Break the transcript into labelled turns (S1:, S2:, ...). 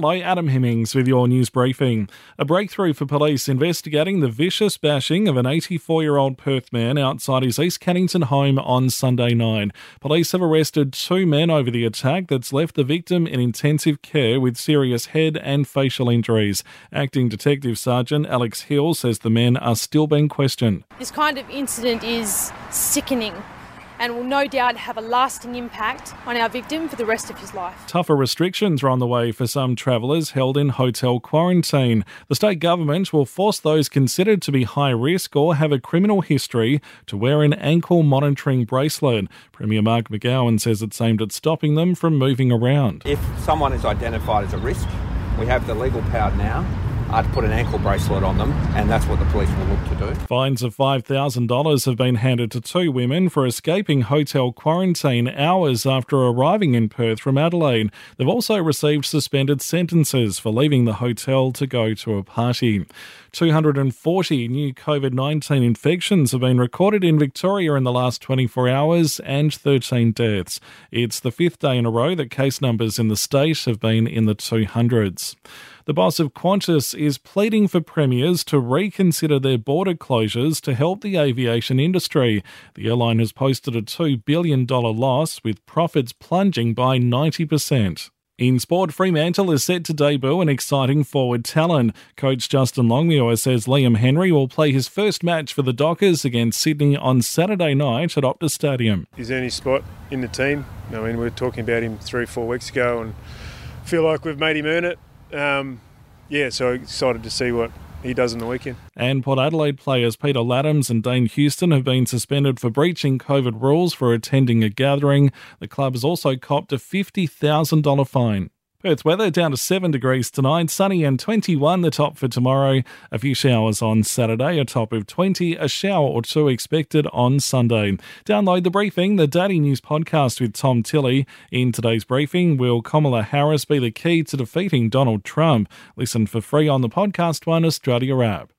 S1: Hello, Adam Hemmings with your news briefing. A breakthrough for police investigating the vicious bashing of an 84 year old Perth man outside his East Cannington home on Sunday night. Police have arrested two men over the attack that's left the victim in intensive care with serious head and facial injuries. Acting Detective Sergeant Alex Hill says the men are still being questioned.
S2: This kind of incident is sickening and will no doubt have a lasting impact on our victim for the rest of his life.
S1: Tougher restrictions are on the way for some travellers held in hotel quarantine. The state government will force those considered to be high risk or have a criminal history to wear an ankle monitoring bracelet. Premier Mark McGowan says it's aimed at stopping them from moving around.
S3: If someone is identified as a risk, we have the legal power now to put an ankle bracelet on them, and that's what the police will look to do.
S1: Fines of $5,000 have been handed to two women for escaping hotel quarantine hours after arriving in Perth from Adelaide. They've also received suspended sentences for leaving the hotel to go to a party. 240 new COVID 19 infections have been recorded in Victoria in the last 24 hours and 13 deaths. It's the fifth day in a row that case numbers in the state have been in the 200s. The boss of Qantas is pleading for premiers to reconsider their border closures to help the aviation industry. The airline has posted a $2 billion loss, with profits plunging by 90%. In sport, Fremantle is set to debut an exciting forward talent. Coach Justin Longmuir says Liam Henry will play his first match for the Dockers against Sydney on Saturday night at Optus Stadium.
S4: He's earned his spot in the team. I mean, we were talking about him three, four weeks ago and feel like we've made him earn it um, yeah, so excited to see what he does in the weekend.
S1: And Port Adelaide players Peter Ladhams and Dane Houston have been suspended for breaching COVID rules for attending a gathering. The club has also copped a $50,000 fine. Perth's weather down to 7 degrees tonight, sunny and 21 the top for tomorrow. A few showers on Saturday, a top of 20, a shower or two expected on Sunday. Download the briefing, the Daily News podcast with Tom Tilley. In today's briefing, will Kamala Harris be the key to defeating Donald Trump? Listen for free on the Podcast One Australia app.